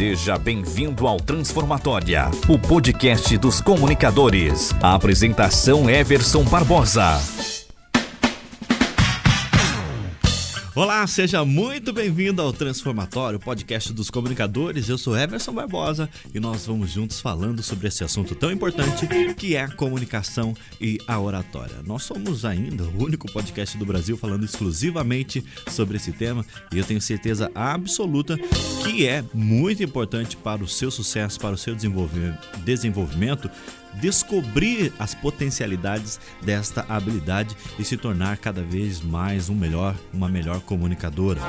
Seja bem-vindo ao Transformatória, o podcast dos comunicadores. A apresentação Everson Barbosa. Olá, seja muito bem-vindo ao Transformatório, podcast dos comunicadores. Eu sou Everson Barbosa e nós vamos juntos falando sobre esse assunto tão importante que é a comunicação e a oratória. Nós somos ainda o único podcast do Brasil falando exclusivamente sobre esse tema e eu tenho certeza absoluta que é muito importante para o seu sucesso, para o seu desenvolvimento descobrir as potencialidades desta habilidade e se tornar cada vez mais um melhor, uma melhor comunicadora.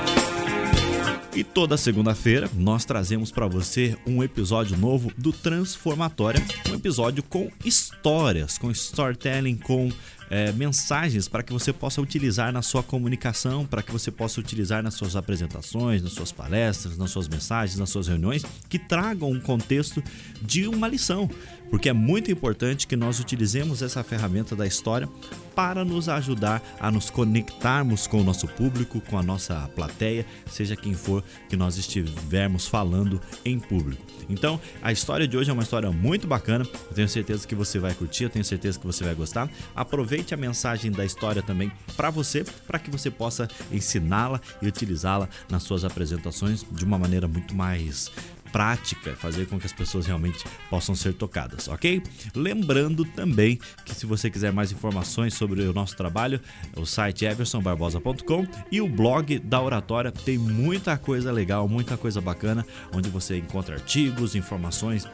E toda segunda-feira nós trazemos para você um episódio novo do Transformatória, um episódio com histórias, com storytelling, com é, mensagens para que você possa utilizar na sua comunicação, para que você possa utilizar nas suas apresentações, nas suas palestras, nas suas mensagens, nas suas reuniões, que tragam um contexto de uma lição, porque é muito importante que nós utilizemos essa ferramenta da história para nos ajudar a nos conectarmos com o nosso público, com a nossa plateia, seja quem for que nós estivermos falando em público. Então, a história de hoje é uma história muito bacana, eu tenho certeza que você vai curtir, eu tenho certeza que você vai gostar. Aproveite a mensagem da história também para você, para que você possa ensiná-la e utilizá-la nas suas apresentações de uma maneira muito mais prática, fazer com que as pessoas realmente possam ser tocadas, ok? Lembrando também que se você quiser mais informações sobre o nosso trabalho, o site eversonbarbosa.com e o blog da Oratória tem muita coisa legal, muita coisa bacana, onde você encontra artigos, informações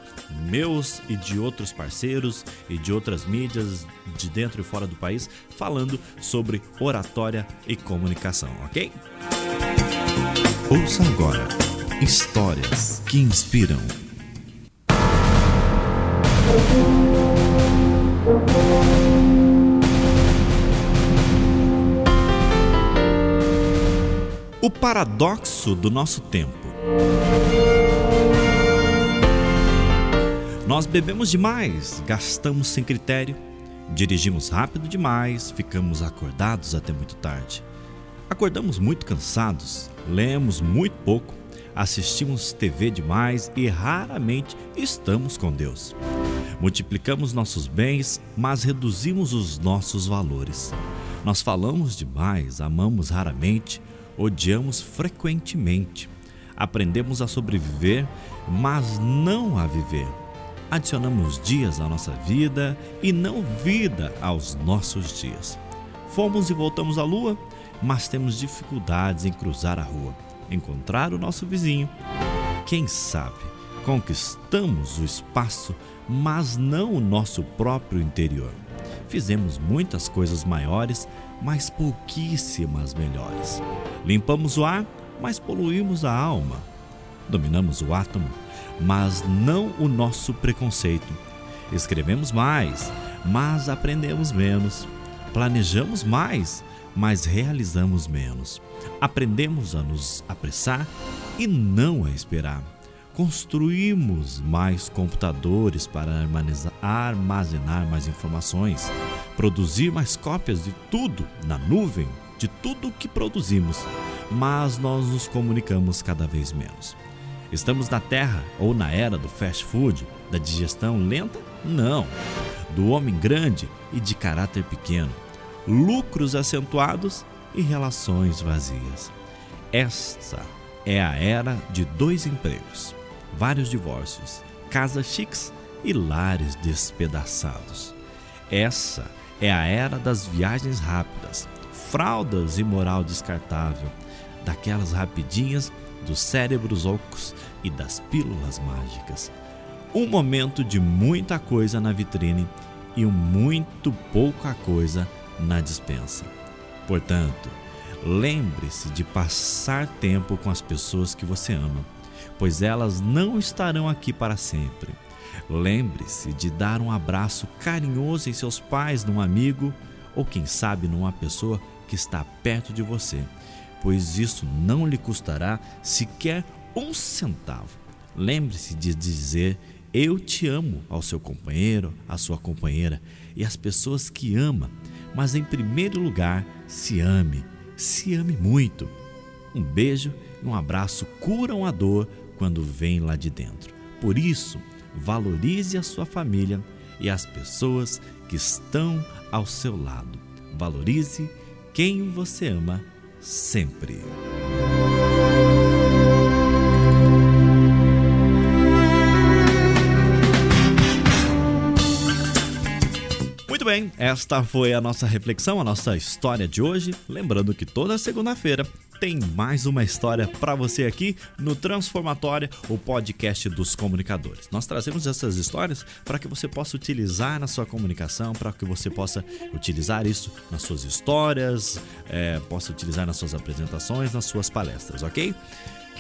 meus e de outros parceiros e de outras mídias de dentro e fora do país falando sobre oratória e comunicação, ok? Ouça agora Histórias que inspiram. O paradoxo do nosso tempo. Nós bebemos demais, gastamos sem critério, dirigimos rápido demais, ficamos acordados até muito tarde. Acordamos muito cansados, lemos muito pouco, assistimos TV demais e raramente estamos com Deus. Multiplicamos nossos bens, mas reduzimos os nossos valores. Nós falamos demais, amamos raramente, odiamos frequentemente. Aprendemos a sobreviver, mas não a viver. Adicionamos dias à nossa vida e não vida aos nossos dias. Fomos e voltamos à lua, mas temos dificuldades em cruzar a rua encontrar o nosso vizinho. Quem sabe conquistamos o espaço, mas não o nosso próprio interior. Fizemos muitas coisas maiores, mas pouquíssimas melhores. Limpamos o ar, mas poluímos a alma. Dominamos o átomo, mas não o nosso preconceito. Escrevemos mais, mas aprendemos menos. Planejamos mais, mas realizamos menos. Aprendemos a nos apressar e não a esperar. Construímos mais computadores para armazenar mais informações, produzir mais cópias de tudo na nuvem, de tudo que produzimos, mas nós nos comunicamos cada vez menos. Estamos na Terra ou na era do fast food, da digestão lenta? Não. Do homem grande e de caráter pequeno lucros acentuados e relações vazias. Esta é a era de dois empregos, vários divórcios, casas chiques e lares despedaçados. Essa é a era das viagens rápidas, fraldas e moral descartável, daquelas rapidinhas dos cérebros ocos e das pílulas mágicas. Um momento de muita coisa na vitrine e um muito pouca coisa na dispensa. Portanto, lembre-se de passar tempo com as pessoas que você ama, pois elas não estarão aqui para sempre. Lembre-se de dar um abraço carinhoso em seus pais, num amigo ou, quem sabe, numa pessoa que está perto de você, pois isso não lhe custará sequer um centavo. Lembre-se de dizer eu te amo ao seu companheiro, à sua companheira e às pessoas que ama mas em primeiro lugar, se ame, se ame muito. Um beijo e um abraço curam a dor quando vem lá de dentro. Por isso, valorize a sua família e as pessoas que estão ao seu lado. Valorize quem você ama sempre. Bem, esta foi a nossa reflexão, a nossa história de hoje. Lembrando que toda segunda-feira tem mais uma história para você aqui no Transformatória, o podcast dos comunicadores. Nós trazemos essas histórias para que você possa utilizar na sua comunicação, para que você possa utilizar isso nas suas histórias, é, possa utilizar nas suas apresentações, nas suas palestras, ok?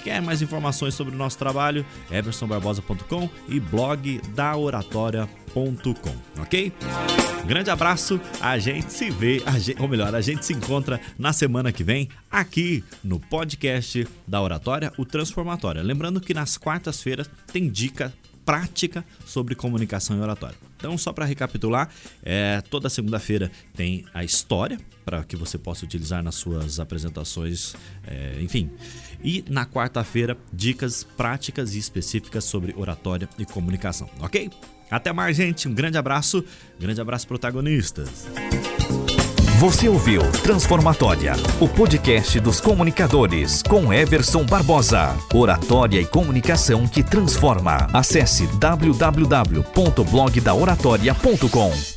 Quer mais informações sobre o nosso trabalho? eversonbarbosa.com e blog daoratória.com, ok? grande abraço, a gente se vê, gente, ou melhor, a gente se encontra na semana que vem aqui no podcast da Oratória, o Transformatória. Lembrando que nas quartas-feiras tem dica prática sobre comunicação e oratória. Então, só para recapitular, é, toda segunda-feira tem a história para que você possa utilizar nas suas apresentações, é, enfim. E na quarta-feira, dicas práticas e específicas sobre oratória e comunicação, ok? Até mais, gente. Um grande abraço. Um grande abraço, protagonistas. Você ouviu Transformatória, o podcast dos comunicadores, com Everson Barbosa. Oratória e comunicação que transforma. Acesse www.blogdaoratoria.com.